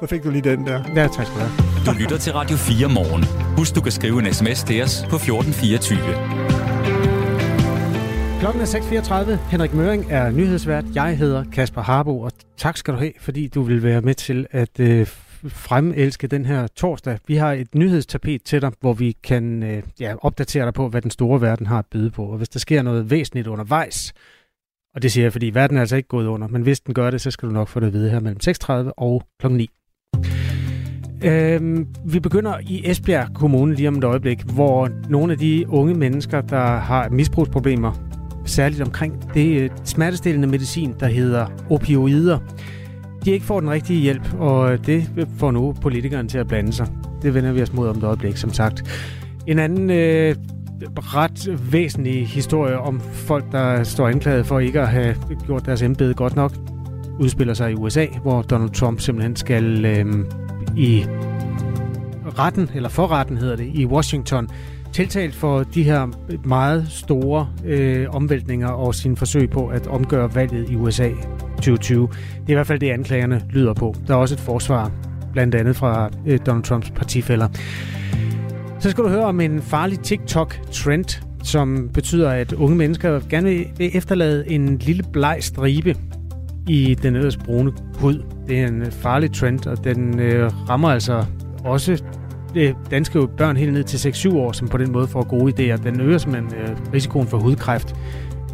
Så fik du lige den der. Ja, tak skal du have. Du lytter til Radio 4 morgen. Husk, du kan skrive en sms til os på 1424. Klokken er 6.34. Henrik Møring er nyhedsvært. Jeg hedder Kasper Harbo, og tak skal du have, fordi du vil være med til at øh, fremelske den her torsdag. Vi har et nyhedstapet til dig, hvor vi kan øh, ja, opdatere dig på, hvad den store verden har at byde på. Og hvis der sker noget væsentligt undervejs, og det siger jeg, fordi verden er altså ikke gået under, men hvis den gør det, så skal du nok få det at vide her mellem 6.30 og kl. 9. Øhm, vi begynder i Esbjerg Kommune lige om et øjeblik, hvor nogle af de unge mennesker, der har misbrugsproblemer, særligt omkring det øh, smertestillende medicin, der hedder opioider, de ikke får den rigtige hjælp, og det får nu politikeren til at blande sig. Det vender vi os mod om et øjeblik, som sagt. En anden øh, ret væsentlig historie om folk, der står anklaget for ikke at have gjort deres embede godt nok, udspiller sig i USA, hvor Donald Trump simpelthen skal øh, i retten, eller forretten hedder det, i Washington, tiltalt for de her meget store øh, omvæltninger og sin forsøg på at omgøre valget i USA 2020. Det er i hvert fald det, anklagerne lyder på. Der er også et forsvar, blandt andet fra øh, Donald Trumps partifælder. Så skal du høre om en farlig TikTok-trend, som betyder, at unge mennesker gerne vil efterlade en lille bleg stribe i den ellers brune hud. Det er en øh, farlig trend, og den øh, rammer altså også det danske børn helt ned til 6-7 år, som på den måde får gode idéer. Den øger simpelthen øh, risikoen for hudkræft.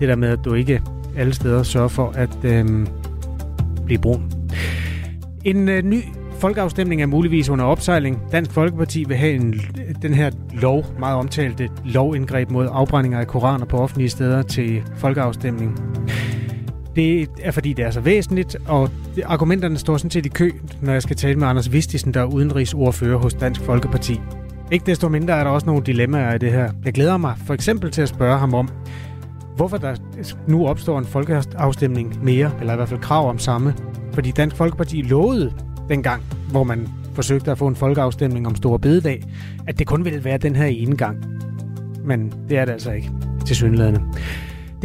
Det der med, at du ikke alle steder sørger for at øh, blive brun. En øh, ny folkeafstemning er muligvis under opsejling. Dansk Folkeparti vil have en, den her lov, meget omtalte lovindgreb mod afbrændinger af koraner på offentlige steder til folkeafstemning. Det er fordi, det er så væsentligt, og argumenterne står sådan set i kø, når jeg skal tale med Anders Vistisen, der er udenrigsordfører hos Dansk Folkeparti. Ikke desto mindre er der også nogle dilemmaer i det her. Jeg glæder mig for eksempel til at spørge ham om, hvorfor der nu opstår en folkeafstemning mere, eller i hvert fald krav om samme. Fordi Dansk Folkeparti lovede dengang, hvor man forsøgte at få en folkeafstemning om Store Bededag, at det kun ville være den her ene gang. Men det er det altså ikke, til synlædende.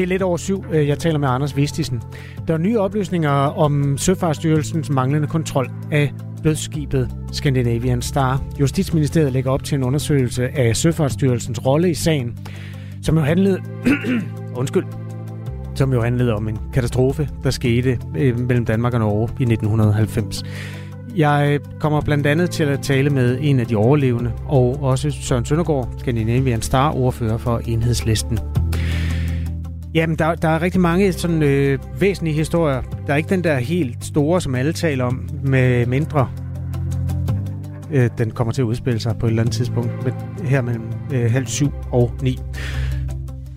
Det er lidt over syv. Øh, jeg taler med Anders Vistisen. Der er nye oplysninger om Søfartsstyrelsens manglende kontrol af dødsskibet Scandinavian Star. Justitsministeriet lægger op til en undersøgelse af Søfartsstyrelsens rolle i sagen, som jo handlede... undskyld. Som jo handlede om en katastrofe, der skete øh, mellem Danmark og Norge i 1990. Jeg kommer blandt andet til at tale med en af de overlevende, og også Søren Søndergaard, Scandinavian Star-ordfører for Enhedslisten. Jamen, der, der er rigtig mange sådan øh, væsentlige historier. Der er ikke den der helt store, som alle taler om, med mindre øh, den kommer til at udspille sig på et eller andet tidspunkt, men her mellem øh, halv syv og ni.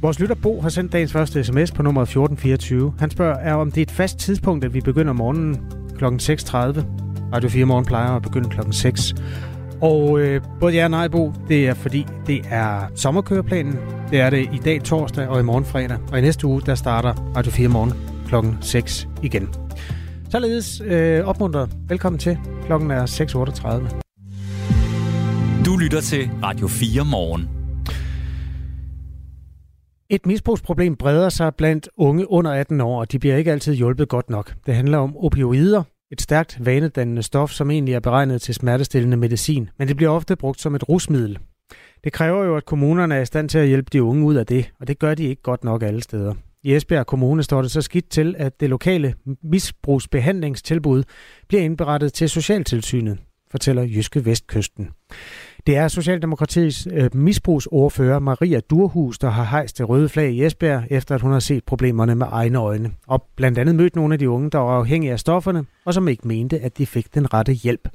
Vores lytter Bo har sendt dagens første sms på nummer 1424. Han spørger, er om det er et fast tidspunkt, at vi begynder morgenen kl. 6.30. Radio 4 morgen plejer at begynde kl. 6. Og øh, både ja og nej, Bo, det er fordi, det er sommerkøreplanen. Det er det i dag torsdag og i morgen fredag. Og i næste uge, der starter Radio 4 morgen klokken 6 igen. Således øh, opmuntret. Velkommen til. Klokken er 6.38. Du lytter til Radio 4 morgen. Et misbrugsproblem breder sig blandt unge under 18 år, og de bliver ikke altid hjulpet godt nok. Det handler om opioider, et stærkt vanedannende stof, som egentlig er beregnet til smertestillende medicin, men det bliver ofte brugt som et rusmiddel. Det kræver jo, at kommunerne er i stand til at hjælpe de unge ud af det, og det gør de ikke godt nok alle steder. I Esbjerg Kommune står det så skidt til, at det lokale misbrugsbehandlingstilbud bliver indberettet til Socialtilsynet, fortæller Jyske Vestkysten. Det er Socialdemokratiets øh, misbrugsordfører Maria Durhus, der har hejst det røde flag i Esbjerg, efter at hun har set problemerne med egne øjne. Og blandt andet mødt nogle af de unge, der var afhængige af stofferne, og som ikke mente, at de fik den rette hjælp.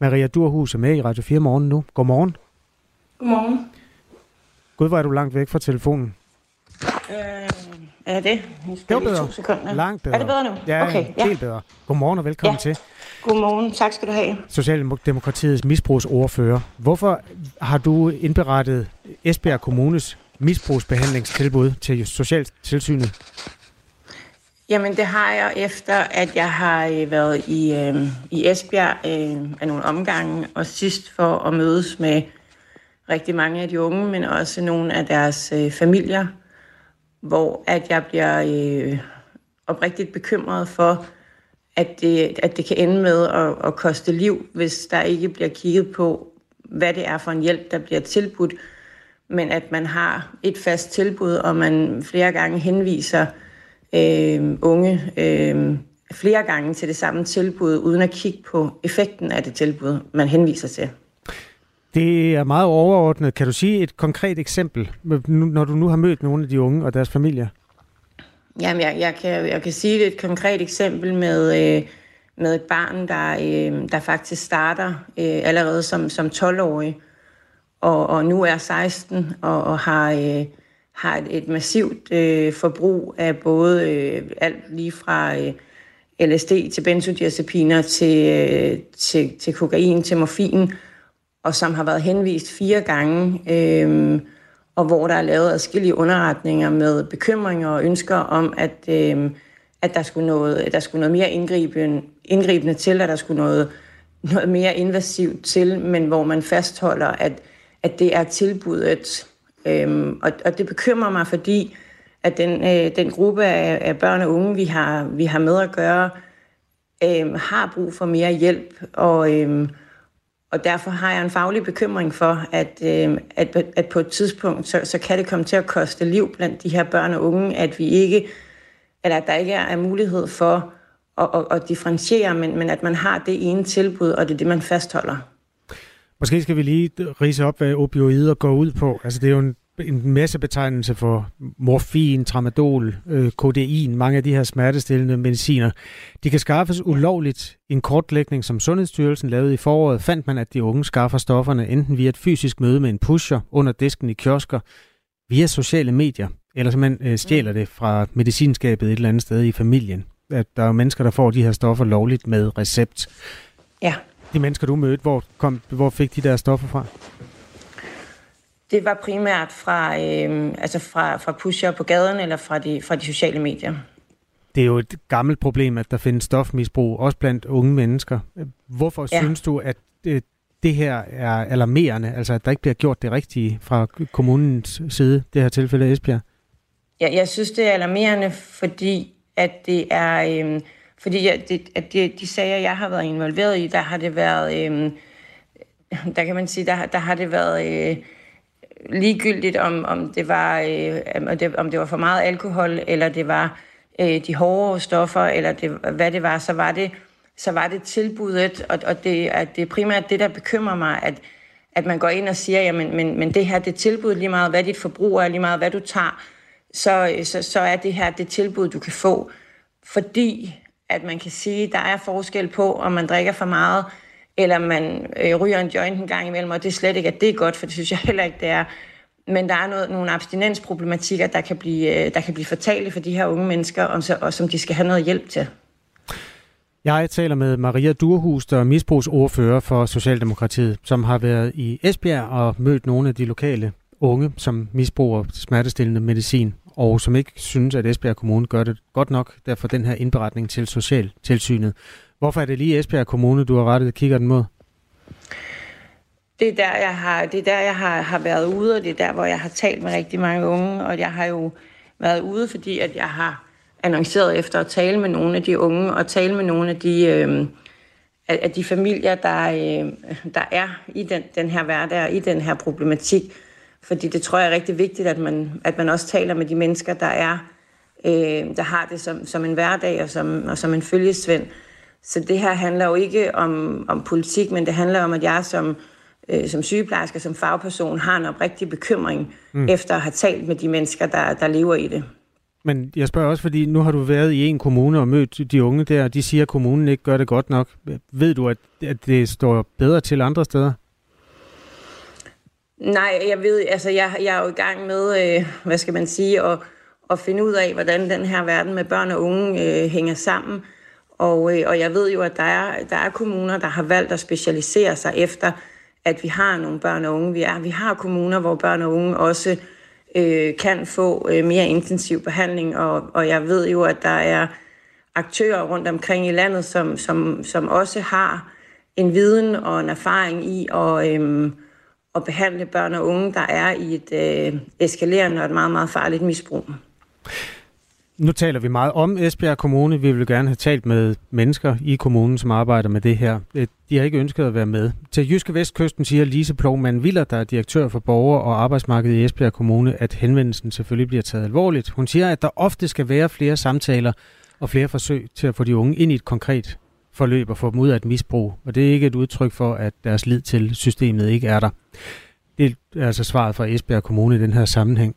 Maria Durhus er med i Radio 4 morgen nu. Godmorgen. Godmorgen. Gud, hvor er du langt væk fra telefonen. Øh, er det? Det var bedre. Langt bedre. Er det bedre nu? Ja, okay, ja. helt bedre. Godmorgen og velkommen Ja. til. Godmorgen. Tak skal du have. Socialdemokratiets misbrugsordfører. Hvorfor har du indberettet Esbjerg Kommunes misbrugsbehandlingstilbud til Socialtilsynet? Jamen, det har jeg efter, at jeg har øh, været i, øh, i Esbjerg øh, af nogle omgange, og sidst for at mødes med rigtig mange af de unge, men også nogle af deres øh, familier, hvor at jeg bliver øh, oprigtigt bekymret for, at det, at det kan ende med at, at koste liv, hvis der ikke bliver kigget på, hvad det er for en hjælp, der bliver tilbudt, men at man har et fast tilbud, og man flere gange henviser øh, unge øh, flere gange til det samme tilbud, uden at kigge på effekten af det tilbud, man henviser til. Det er meget overordnet. Kan du sige et konkret eksempel, når du nu har mødt nogle af de unge og deres familier? Jamen, jeg, jeg, kan, jeg kan sige et konkret eksempel med, øh, med et barn, der, øh, der faktisk starter øh, allerede som, som 12-årig, og, og nu er 16 og, og har, øh, har et, et massivt øh, forbrug af både øh, alt lige fra øh, LSD til benzodiazepiner til, øh, til, til kokain til morfin, og som har været henvist fire gange, øh, og hvor der er lavet adskillige underretninger med bekymringer og ønsker om, at, øh, at der, skulle noget, der skulle noget mere indgribende, indgribende til, at der skulle noget, noget mere invasivt til, men hvor man fastholder, at, at det er tilbuddet. Øh, og, og det bekymrer mig, fordi at den, øh, den gruppe af, af børn og unge, vi har, vi har med at gøre, øh, har brug for mere hjælp, og, øh, og derfor har jeg en faglig bekymring for, at, øh, at, at på et tidspunkt, så, så kan det komme til at koste liv blandt de her børn og unge, at vi ikke, eller at der ikke er mulighed for at, at, at differentiere, men, men at man har det ene tilbud, og det er det, man fastholder. Måske skal vi lige rise op, hvad opioider går ud på. Altså det er jo en en masse betegnelse for morfin, tramadol, øh, kodein, mange af de her smertestillende mediciner. De kan skaffes ulovligt. En kortlægning, som Sundhedsstyrelsen lavede i foråret, fandt man, at de unge skaffer stofferne enten via et fysisk møde med en pusher under disken i kiosker, via sociale medier, eller så man øh, stjæler det fra medicinskabet et eller andet sted i familien. At der er mennesker, der får de her stoffer lovligt med recept. Ja. De mennesker, du mødte, hvor, kom, hvor fik de der stoffer fra? Det var primært fra, øh, altså fra, fra pusher på gaden eller fra de, fra de sociale medier. Det er jo et gammelt problem, at der findes stofmisbrug, også blandt unge mennesker. Hvorfor ja. synes du, at det, det her er alarmerende, altså at der ikke bliver gjort det rigtige fra kommunens side, det her tilfælde Esbjerg? Ja, jeg synes, det er alarmerende, fordi at det er... Øh, fordi at, det, at de, de sager, jeg har været involveret i, der har det været... Øh, der kan man sige, der, der har det været... Øh, ligegyldigt om, om, det var, øh, om, det, om det var for meget alkohol, eller det var øh, de hårde stoffer, eller det, hvad det var, så var det, så var det tilbuddet, og, og det, at det er primært det, der bekymrer mig, at, at man går ind og siger, jamen, men, men det her, det tilbud lige meget, hvad dit forbrug er, lige meget hvad du tager, så, så, så er det her det tilbud, du kan få. Fordi at man kan sige, der er forskel på, om man drikker for meget, eller man øh, ryger en joint en gang imellem, og det er slet ikke, at det er godt, for det synes jeg heller ikke, det er. Men der er noget, nogle abstinensproblematikker, der kan, blive, øh, der kan blive fatale for de her unge mennesker, og, så, og som de skal have noget hjælp til. Jeg taler med Maria Durhus, der er misbrugsordfører for Socialdemokratiet, som har været i Esbjerg og mødt nogle af de lokale unge, som misbruger smertestillende medicin, og som ikke synes, at Esbjerg Kommune gør det godt nok. Derfor den her indberetning til Socialtilsynet. Hvorfor er det lige Esbjerg Kommune, du har rettet kigger den mod? Det er der, jeg har, det er der, jeg har, har været ude, og det er der, hvor jeg har talt med rigtig mange unge, og jeg har jo været ude, fordi at jeg har annonceret efter at tale med nogle af de unge, og tale med nogle af de, øh, af de familier, der, øh, der er i den, den her hverdag, i den her problematik. Fordi det tror jeg er rigtig vigtigt, at man, at man også taler med de mennesker, der er, øh, der har det som, som en hverdag og som, og som en følgesvend. Så det her handler jo ikke om, om politik, men det handler om, at jeg som, øh, som sygeplejerske, som fagperson, har en oprigtig bekymring mm. efter at have talt med de mennesker, der, der lever i det. Men jeg spørger også, fordi nu har du været i en kommune og mødt de unge der, og de siger, at kommunen ikke gør det godt nok. Ved du, at, at det står bedre til andre steder? Nej, jeg ved, altså jeg, jeg er jo i gang med, øh, hvad skal man sige, at, at finde ud af, hvordan den her verden med børn og unge øh, hænger sammen. Og, øh, og jeg ved jo, at der er, der er kommuner, der har valgt at specialisere sig efter, at vi har nogle børn og unge. Vi, er, vi har kommuner, hvor børn og unge også øh, kan få øh, mere intensiv behandling, og, og jeg ved jo, at der er aktører rundt omkring i landet, som, som, som også har en viden og en erfaring i at, øh, at behandle børn og unge, der er i et øh, eskalerende og et meget, meget farligt misbrug. Nu taler vi meget om Esbjerg Kommune. Vi vil gerne have talt med mennesker i kommunen, som arbejder med det her. Øh, de har ikke ønsket at være med. Til Jyske Vestkysten siger Lise Plogman Viller, der er direktør for borger- og arbejdsmarkedet i Esbjerg Kommune, at henvendelsen selvfølgelig bliver taget alvorligt. Hun siger, at der ofte skal være flere samtaler og flere forsøg til at få de unge ind i et konkret forløb og få dem ud af et misbrug. Og det er ikke et udtryk for, at deres lid til systemet ikke er der. Det er altså svaret fra Esbjerg Kommune i den her sammenhæng.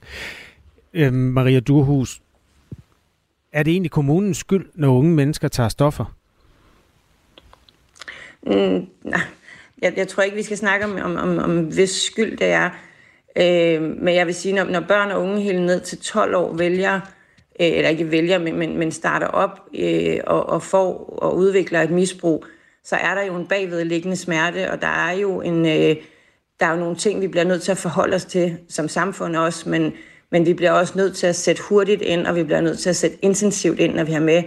Øhm, Maria Durhus, er det egentlig kommunens skyld, når unge mennesker tager stoffer? Mm, nej, jeg, jeg tror ikke, vi skal snakke om, om, om, om hvis skyld det er. Øh, men jeg vil sige, når, når børn og unge helt ned til 12 år vælger, øh, eller ikke vælger, men, men, men starter op øh, og, og får og udvikler et misbrug, så er der jo en bagvedliggende smerte, og der er jo en... Øh, der er jo nogle ting, vi bliver nødt til at forholde os til som samfund også, men, men vi bliver også nødt til at sætte hurtigt ind, og vi bliver nødt til at sætte intensivt ind, når vi har med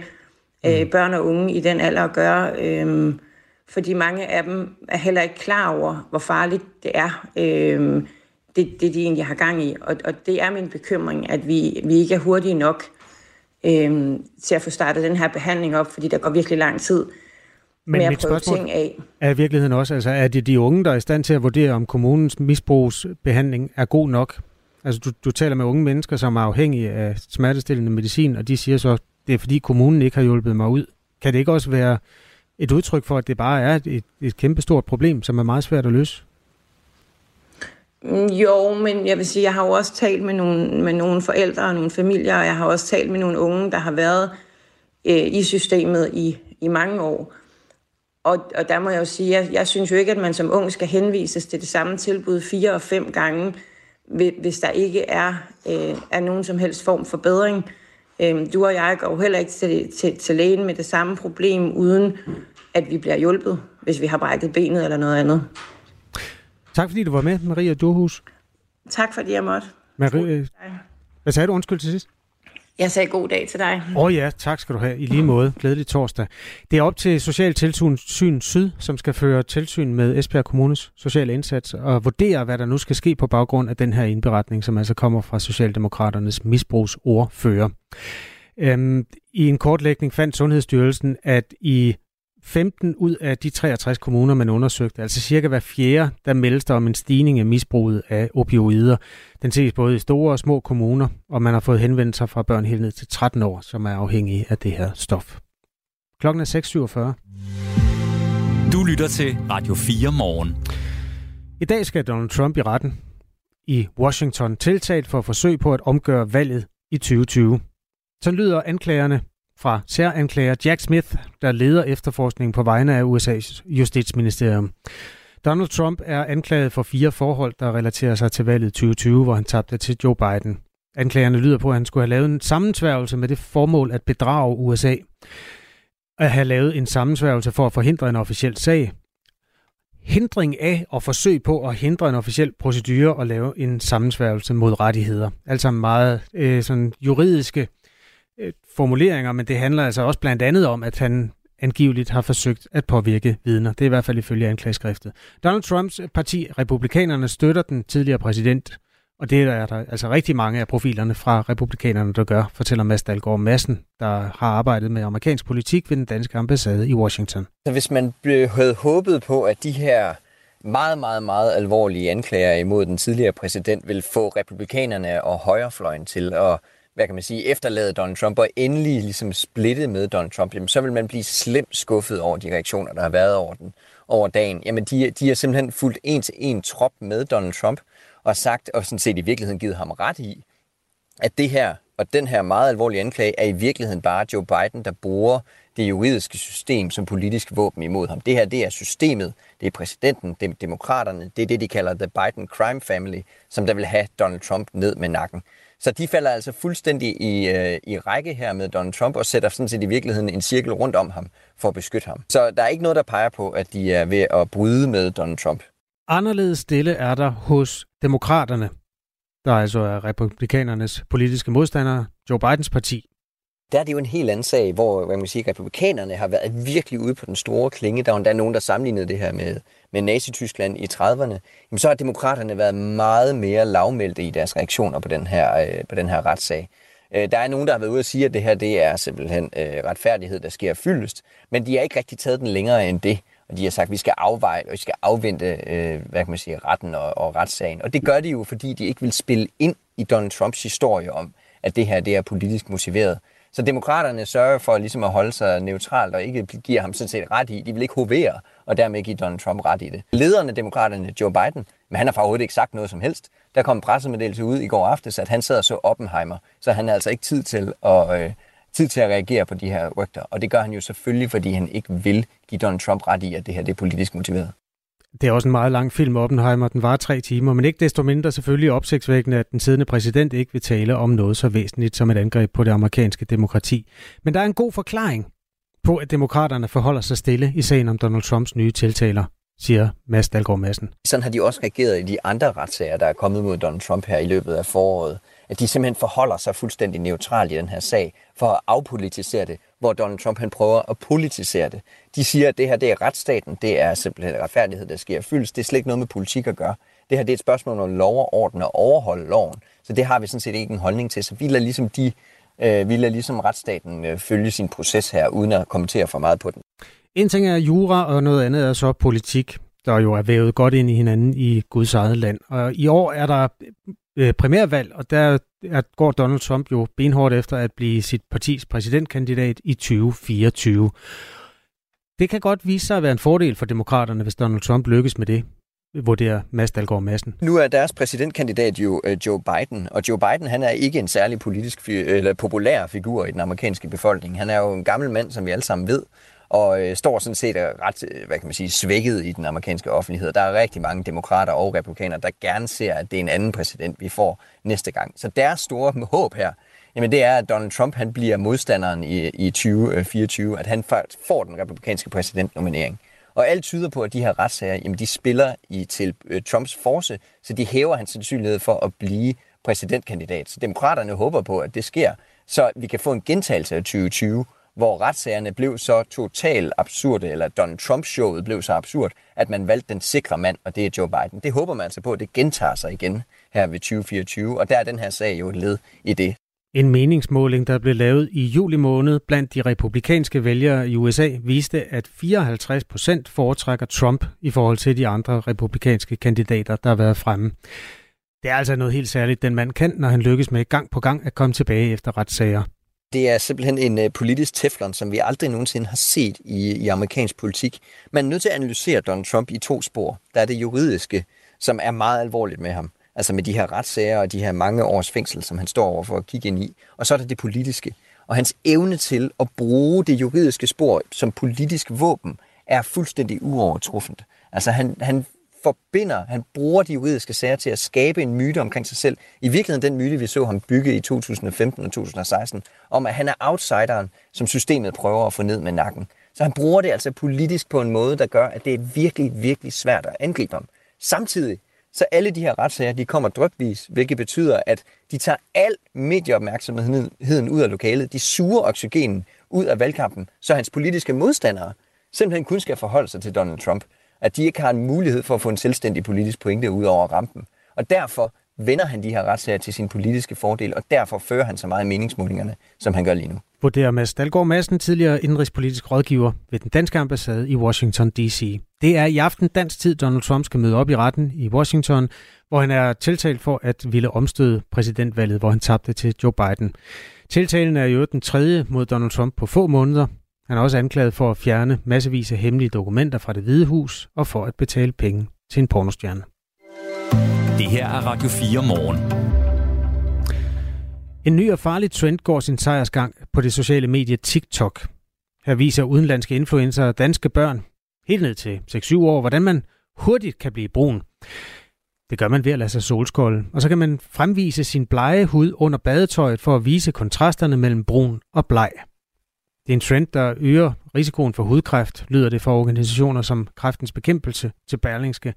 øh, mm. børn og unge i den alder at gøre. Øh, fordi mange af dem er heller ikke klar over, hvor farligt det er, øh, det, det de egentlig har gang i. Og, og det er min bekymring, at vi, vi ikke er hurtige nok øh, til at få startet den her behandling op, fordi der går virkelig lang tid men med at prøve ting af. er i virkeligheden også, altså er det de unge, der er i stand til at vurdere, om kommunens misbrugsbehandling er god nok? Altså du, du taler med unge mennesker, som er afhængige af smertestillende medicin, og de siger så, det er fordi kommunen ikke har hjulpet mig ud. Kan det ikke også være et udtryk for, at det bare er et, et, et kæmpestort problem, som er meget svært at løse? Mm, jo, men jeg vil sige, jeg har jo også talt med nogle, med nogle forældre og nogle familier, og jeg har også talt med nogle unge, der har været øh, i systemet i, i mange år. Og, og der må jeg jo sige, jeg, jeg synes jo ikke, at man som ung skal henvises til det samme tilbud fire og fem gange, hvis der ikke er, øh, er nogen som helst form for bedring. Øh, du og jeg går jo heller ikke til, til, til lægen med det samme problem, uden at vi bliver hjulpet, hvis vi har brækket benet eller noget andet. Tak fordi du var med, Maria Durhus. Tak fordi jeg måtte. Maria, hvad sagde du undskyld til sidst? Jeg sagde god dag til dig. Åh oh ja, tak skal du have. I lige måde. Glædelig torsdag. Det er op til Social Tilsyn Syd, som skal føre tilsyn med Esbjerg Kommunes sociale indsats og vurdere, hvad der nu skal ske på baggrund af den her indberetning, som altså kommer fra Socialdemokraternes misbrugsordfører. Øhm, I en kortlægning fandt Sundhedsstyrelsen, at i 15 ud af de 63 kommuner, man undersøgte, altså cirka hver fjerde, der meldes der om en stigning af misbruget af opioider. Den ses både i store og små kommuner, og man har fået henvendelser fra børn helt ned til 13 år, som er afhængige af det her stof. Klokken er 6.47. Du lytter til Radio 4 morgen. I dag skal Donald Trump i retten i Washington tiltalt for forsøg på at omgøre valget i 2020. Så lyder anklagerne fra særanklager Jack Smith, der leder efterforskningen på vegne af USA's justitsministerium. Donald Trump er anklaget for fire forhold, der relaterer sig til valget 2020, hvor han tabte til Joe Biden. Anklagerne lyder på, at han skulle have lavet en sammensværgelse med det formål at bedrage USA. At have lavet en sammensværgelse for at forhindre en officiel sag. Hindring af og forsøg på at hindre en officiel procedure og lave en sammensværgelse mod rettigheder. Altså meget øh, sådan juridiske Øh, formuleringer, men det handler altså også blandt andet om, at han angiveligt har forsøgt at påvirke vidner. Det er i hvert fald ifølge anklageskriftet. Donald Trumps parti, Republikanerne, støtter den tidligere præsident, og det er der altså, altså rigtig mange af profilerne fra republikanerne, der gør, fortæller Mads Dahlgaard Madsen, der har arbejdet med amerikansk politik ved den danske ambassade i Washington. Så hvis man havde håbet på, at de her meget, meget, meget alvorlige anklager imod den tidligere præsident vil få republikanerne og højrefløjen til at hvad kan man sige, efterlade Donald Trump og endelig ligesom splittet med Donald Trump, jamen, så vil man blive slemt skuffet over de reaktioner, der har været over den over dagen. Jamen, de, de har simpelthen fulgt en til en trop med Donald Trump og sagt, og sådan set i virkeligheden givet ham ret i, at det her og den her meget alvorlige anklage er i virkeligheden bare Joe Biden, der bruger det juridiske system som politisk våben imod ham. Det her, det er systemet, det er præsidenten, det er demokraterne, det er det, de kalder The Biden Crime Family, som der vil have Donald Trump ned med nakken. Så de falder altså fuldstændig i, øh, i række her med Donald Trump og sætter sådan set i virkeligheden en cirkel rundt om ham for at beskytte ham. Så der er ikke noget, der peger på, at de er ved at bryde med Donald Trump. Anderledes stille er der hos demokraterne, der altså er republikanernes politiske modstandere, Joe Bidens parti. Der er det jo en helt anden sag, hvor hvad man siger, republikanerne har været virkelig ude på den store klinge. Der er endda nogen, der sammenlignede det her med med Nazi-Tyskland i 30'erne, jamen så har demokraterne været meget mere lavmælte i deres reaktioner på den her, øh, på den her retssag. Øh, der er nogen, der har været ude og sige, at det her det er simpelthen øh, retfærdighed, der sker fyldest, men de har ikke rigtig taget den længere end det. Og de har sagt, at vi skal afveje, og vi skal afvente øh, hvad kan man sige, retten og, og retssagen. Og det gør de jo, fordi de ikke vil spille ind i Donald Trumps historie om, at det her det er politisk motiveret. Så demokraterne sørger for ligesom at holde sig neutralt og ikke giver ham sådan set ret i. De vil ikke hovere og dermed give Donald Trump ret i det. Lederen af demokraterne, Joe Biden, men han har overhovedet ikke sagt noget som helst. Der kom en pressemeddelelse ud i går aftes, at han sad og så Oppenheimer, så han har altså ikke tid til at, øh, tid til at reagere på de her rygter. Og det gør han jo selvfølgelig, fordi han ikke vil give Donald Trump ret i, at det her det er politisk motiveret. Det er også en meget lang film, Oppenheimer. Den var tre timer, men ikke desto mindre selvfølgelig opsigtsvækkende, at den siddende præsident ikke vil tale om noget så væsentligt som et angreb på det amerikanske demokrati. Men der er en god forklaring på, at demokraterne forholder sig stille i sagen om Donald Trumps nye tiltaler, siger Mads Dalgaard Madsen. Sådan har de også reageret i de andre retssager, der er kommet mod Donald Trump her i løbet af foråret. At de simpelthen forholder sig fuldstændig neutralt i den her sag, for at afpolitisere det, hvor Donald Trump han prøver at politisere det. De siger, at det her det er retsstaten, det er simpelthen retfærdighed, der sker fyldes. Det er slet ikke noget med politik at gøre. Det her det er et spørgsmål om lov og orden og overholde loven. Så det har vi sådan set ikke en holdning til. Så vi lader ligesom, de, øh, vi lader ligesom retsstaten øh, følge sin proces her, uden at kommentere for meget på den. En ting er jura, og noget andet er så politik, der jo er vævet godt ind i hinanden i Guds eget land. Og i år er der øh, primærvalg, og der er, går Donald Trump jo benhårdt efter at blive sit partis præsidentkandidat i 2024. Det kan godt vise sig at være en fordel for demokraterne, hvis Donald Trump lykkes med det vurderer Mads Dalgaard Madsen. Nu er deres præsidentkandidat jo øh, Joe Biden, og Joe Biden han er ikke en særlig politisk eller populær figur i den amerikanske befolkning. Han er jo en gammel mand, som vi alle sammen ved, og øh, står sådan set øh, ret øh, hvad kan man sige, svækket i den amerikanske offentlighed. Der er rigtig mange demokrater og republikanere, der gerne ser, at det er en anden præsident, vi får næste gang. Så deres store håb her, jamen det er, at Donald Trump han bliver modstanderen i, i 2024, øh, at han får den republikanske præsidentnominering. Og alt tyder på, at de her retssager, jamen de spiller i til øh, Trumps force, så de hæver hans sandsynlighed for at blive præsidentkandidat. Så demokraterne håber på, at det sker, så vi kan få en gentagelse af 2020, hvor retssagerne blev så totalt absurde, eller Donald Trump-showet blev så absurd, at man valgte den sikre mand, og det er Joe Biden. Det håber man altså på, at det gentager sig igen her ved 2024, og der er den her sag jo et led i det. En meningsmåling, der blev lavet i juli måned blandt de republikanske vælgere i USA, viste, at 54 procent foretrækker Trump i forhold til de andre republikanske kandidater, der har været fremme. Det er altså noget helt særligt, den mand kan, når han lykkes med gang på gang at komme tilbage efter retssager. Det er simpelthen en øh, politisk teflon, som vi aldrig nogensinde har set i, i amerikansk politik. Man er nødt til at analysere Donald Trump i to spor. Der er det juridiske, som er meget alvorligt med ham. Altså med de her retssager og de her mange års fængsel, som han står over for at kigge ind i. Og så er der det politiske. Og hans evne til at bruge det juridiske spor som politisk våben er fuldstændig uovertruffent. Altså han, han forbinder, han bruger de juridiske sager til at skabe en myte omkring sig selv. I virkeligheden den myte, vi så ham bygge i 2015 og 2016, om at han er outsideren, som systemet prøver at få ned med nakken. Så han bruger det altså politisk på en måde, der gør, at det er virkelig, virkelig svært at angribe ham. Samtidig, så alle de her retssager, de kommer drøbvis, hvilket betyder, at de tager al medieopmærksomheden ud af lokalet. De suger oxygenen ud af valgkampen, så hans politiske modstandere simpelthen kun skal forholde sig til Donald Trump at de ikke har en mulighed for at få en selvstændig politisk pointe ud over rampen. Og derfor vender han de her retssager til sin politiske fordel, og derfor fører han så meget i meningsmålingerne, som han gør lige nu. Vurderer Mads Dalgaard Madsen, tidligere indrigspolitisk rådgiver ved den danske ambassade i Washington D.C. Det er i aften dansk tid, Donald Trump skal møde op i retten i Washington, hvor han er tiltalt for at ville omstøde præsidentvalget, hvor han tabte til Joe Biden. Tiltalen er jo den tredje mod Donald Trump på få måneder, han er også anklaget for at fjerne massevis af hemmelige dokumenter fra det hvide hus og for at betale penge til en pornostjerne. Det her er Radio 4 morgen. En ny og farlig trend går sin sejrsgang på det sociale medie TikTok. Her viser udenlandske influencer danske børn, helt ned til 6-7 år, hvordan man hurtigt kan blive brun. Det gør man ved at lade sig solskolde, og så kan man fremvise sin blege hud under badetøjet for at vise kontrasterne mellem brun og bleg. Det er en trend, der øger risikoen for hudkræft, lyder det for organisationer som Kræftens Bekæmpelse til Berlingske.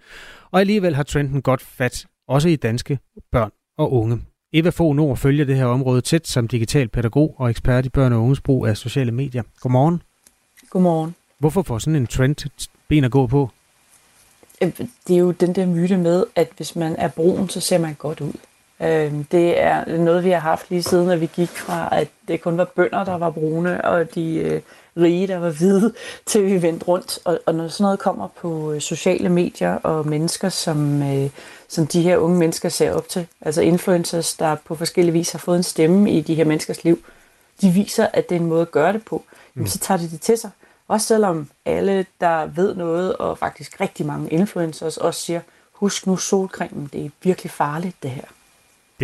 Og alligevel har trenden godt fat, også i danske børn og unge. Eva Fogh Nord følger det her område tæt som digital pædagog og ekspert i børn og unges brug af sociale medier. Godmorgen. Godmorgen. Hvorfor får sådan en trend ben at gå på? Det er jo den der myte med, at hvis man er brun, så ser man godt ud. Øh, det er noget, vi har haft lige siden, at vi gik fra, at det kun var bønder, der var brune, og de øh, rige, der var hvide, til vi vendte rundt. Og, og når sådan noget kommer på øh, sociale medier og mennesker, som, øh, som de her unge mennesker ser op til, altså influencers, der på forskellige vis har fået en stemme i de her menneskers liv, de viser, at det er en måde at gøre det på, mm. så tager de det til sig. Også selvom alle, der ved noget, og faktisk rigtig mange influencers også siger, husk nu solcremen, det er virkelig farligt det her.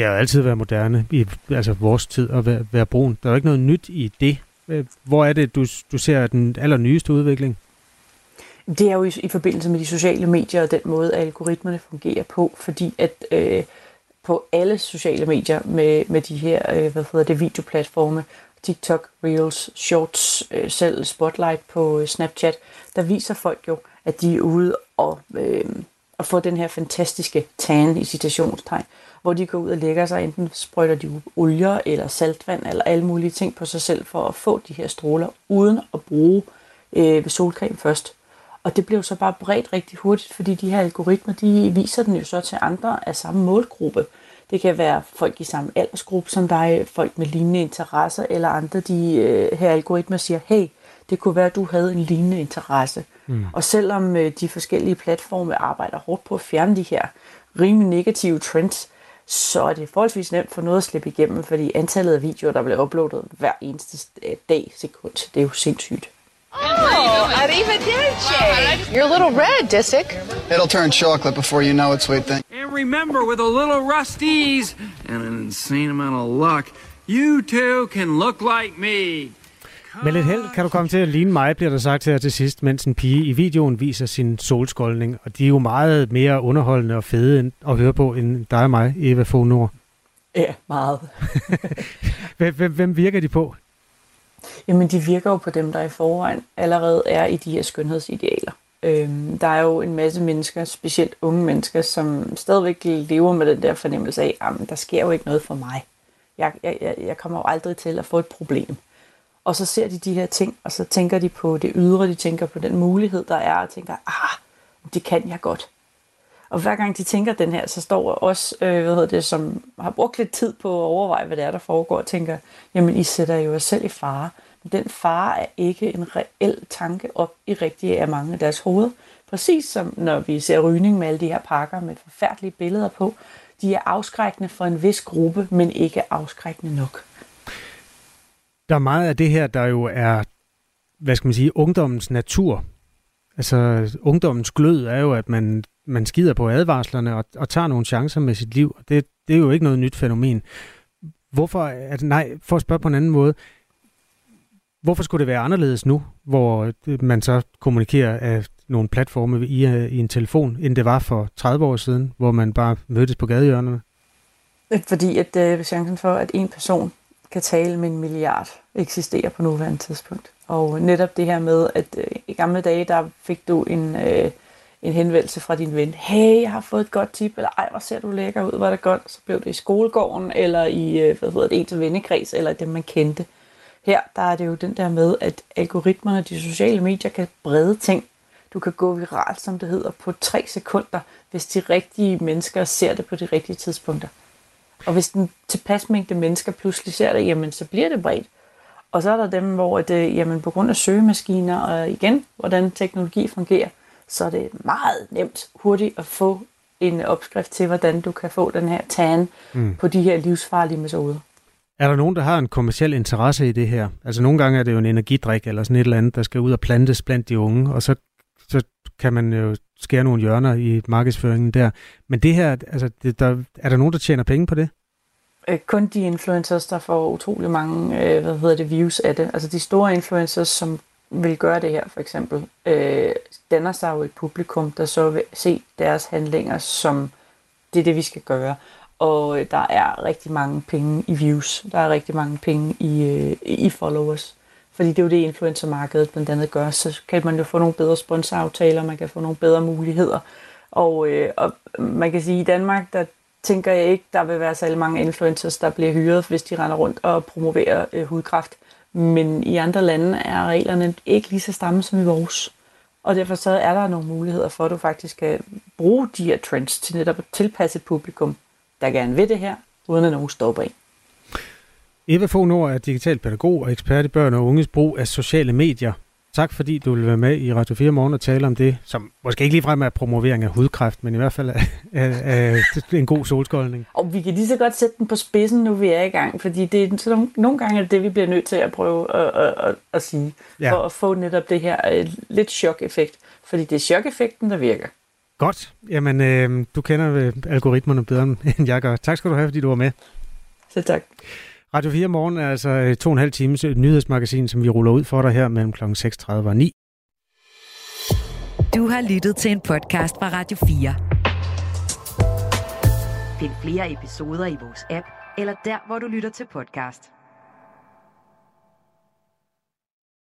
Det har jo altid været moderne i altså vores tid at være, være brun. Der er jo ikke noget nyt i det. Øh, hvor er det, du, du ser den allernyeste udvikling? Det er jo i, i forbindelse med de sociale medier og den måde, algoritmerne fungerer på, fordi at øh, på alle sociale medier med, med de her øh, hvad hedder det, videoplatforme, TikTok, Reels, Shorts, øh, selv Spotlight på øh, Snapchat, der viser folk jo, at de er ude og, øh, og få den her fantastiske tan i citationstegn, hvor de går ud og lægger sig, enten sprøjter de olier eller saltvand eller alle mulige ting på sig selv for at få de her stråler, uden at bruge øh, solcreme først. Og det blev så bare bredt rigtig hurtigt, fordi de her algoritmer, de viser den jo så til andre af samme målgruppe. Det kan være folk i samme aldersgruppe som dig, folk med lignende interesser, eller andre, de øh, her algoritmer siger, hey, det kunne være, at du havde en lignende interesse. Mm. Og selvom øh, de forskellige platforme arbejder hårdt på at fjerne de her rimelig negative trends, så er det forholdsvis nemt for noget at slippe igennem, fordi antallet af videoer, der bliver uploadet hver eneste øh, dag, sekund, det er jo sindssygt. Oh, arrivederci. You're a little red, Disick. It'll turn chocolate before you know it, sweet thing. And remember, with a little rusties and an insane amount of luck, you too can look like me. Med lidt held kan du komme til at ligne mig, bliver der sagt her til sidst, mens en pige i videoen viser sin solskoldning. Og de er jo meget mere underholdende og fede end at høre på, end dig og mig, Eva Fonor. Ja, meget. hvem, hvem virker de på? Jamen, de virker jo på dem, der i forvejen allerede er i de her skønhedsidealer. Øhm, der er jo en masse mennesker, specielt unge mennesker, som stadigvæk lever med den der fornemmelse af, at der sker jo ikke noget for mig. Jeg, jeg, jeg kommer jo aldrig til at få et problem. Og så ser de de her ting, og så tænker de på det ydre, de tænker på den mulighed, der er, og tænker, ah, det kan jeg godt. Og hver gang de tænker den her, så står også, øh, hvad hedder det, som har brugt lidt tid på at overveje, hvad det er, der foregår, og tænker, jamen I sætter jo jer selv i fare. Men den fare er ikke en reel tanke op i rigtige af mange af deres hoveder. Præcis som når vi ser rygning med alle de her pakker med forfærdelige billeder på. De er afskrækkende for en vis gruppe, men ikke afskrækkende nok. Der er meget af det her, der jo er, hvad skal man sige, ungdommens natur. Altså, ungdommens glød er jo, at man, man skider på advarslerne og, og tager nogle chancer med sit liv. Det, det er jo ikke noget nyt fænomen. Hvorfor, at, nej, for at spørge på en anden måde, hvorfor skulle det være anderledes nu, hvor man så kommunikerer af nogle platforme i, i en telefon, end det var for 30 år siden, hvor man bare mødtes på gadehjørnerne? Fordi at øh, chancen for, at en person kan tale med en milliard, eksisterer på nuværende tidspunkt. Og netop det her med, at øh, i gamle dage, der fik du en, øh, en henvendelse fra din ven. Hey, jeg har fået et godt tip, eller ej, hvor ser du lækker ud, var det godt. Så blev det i skolegården, eller i, øh, hvad hedder det, ens vennekreds, eller dem, man kendte. Her, der er det jo den der med, at algoritmerne og de sociale medier kan brede ting. Du kan gå viralt, som det hedder, på tre sekunder, hvis de rigtige mennesker ser det på de rigtige tidspunkter. Og hvis den tilpas mængde mennesker pludselig ser det, jamen så bliver det bredt. Og så er der dem, hvor det, jamen, på grund af søgemaskiner og igen, hvordan teknologi fungerer, så er det meget nemt hurtigt at få en opskrift til, hvordan du kan få den her tan mm. på de her livsfarlige metoder. Er der nogen, der har en kommersiel interesse i det her? Altså nogle gange er det jo en energidrik eller sådan et eller andet, der skal ud og plantes blandt de unge, og så, så kan man jo skære nogle hjørner i markedsføringen der. Men det her, altså, det, der, er der nogen, der tjener penge på det? Øh, kun de influencers, der får utrolig mange øh, hvad hedder det, views af det. Altså de store influencers, som vil gøre det her for eksempel, øh, danner sig jo et publikum, der så vil se deres handlinger som, det er det, vi skal gøre. Og øh, der er rigtig mange penge i views. Der er rigtig mange penge i, øh, i followers. Fordi det er jo det, influencermarkedet blandt andet gør. Så kan man jo få nogle bedre sponsoraftaler, man kan få nogle bedre muligheder. Og, øh, og man kan sige, i Danmark, der tænker jeg ikke, der vil være særlig mange influencers, der bliver hyret, hvis de render rundt og promoverer øh, hudkræft. Men i andre lande er reglerne ikke lige så stramme som i vores. Og derfor så er der nogle muligheder for, at du faktisk kan bruge de her trends til netop at tilpasse et publikum der gerne vil det her, uden at nogen stopper en. Eva Fogh Nord er digital pædagog og ekspert i børn og unges brug af sociale medier. Tak fordi du vil være med i Radio 4 morgen og tale om det, som måske ikke ligefrem er promovering af hudkræft, men i hvert fald er, er, er en god solskoldning. Og vi kan lige så godt sætte den på spidsen, nu vi er i gang, fordi det er, så nogle, nogle gange er det vi bliver nødt til at prøve at, at, at, at sige, ja. for at få netop det her uh, lidt chok-effekt. Fordi det er chok-effekten, der virker. Godt. Jamen, øh, du kender øh, algoritmerne bedre end jeg gør. Tak skal du have, fordi du var med. Så tak. Radio 4 Morgen er altså øh, to og en halv times øh, nyhedsmagasin, som vi ruller ud for dig her mellem kl. 6.30 og 9. Du har lyttet til en podcast fra Radio 4. Find flere episoder i vores app, eller der, hvor du lytter til podcast.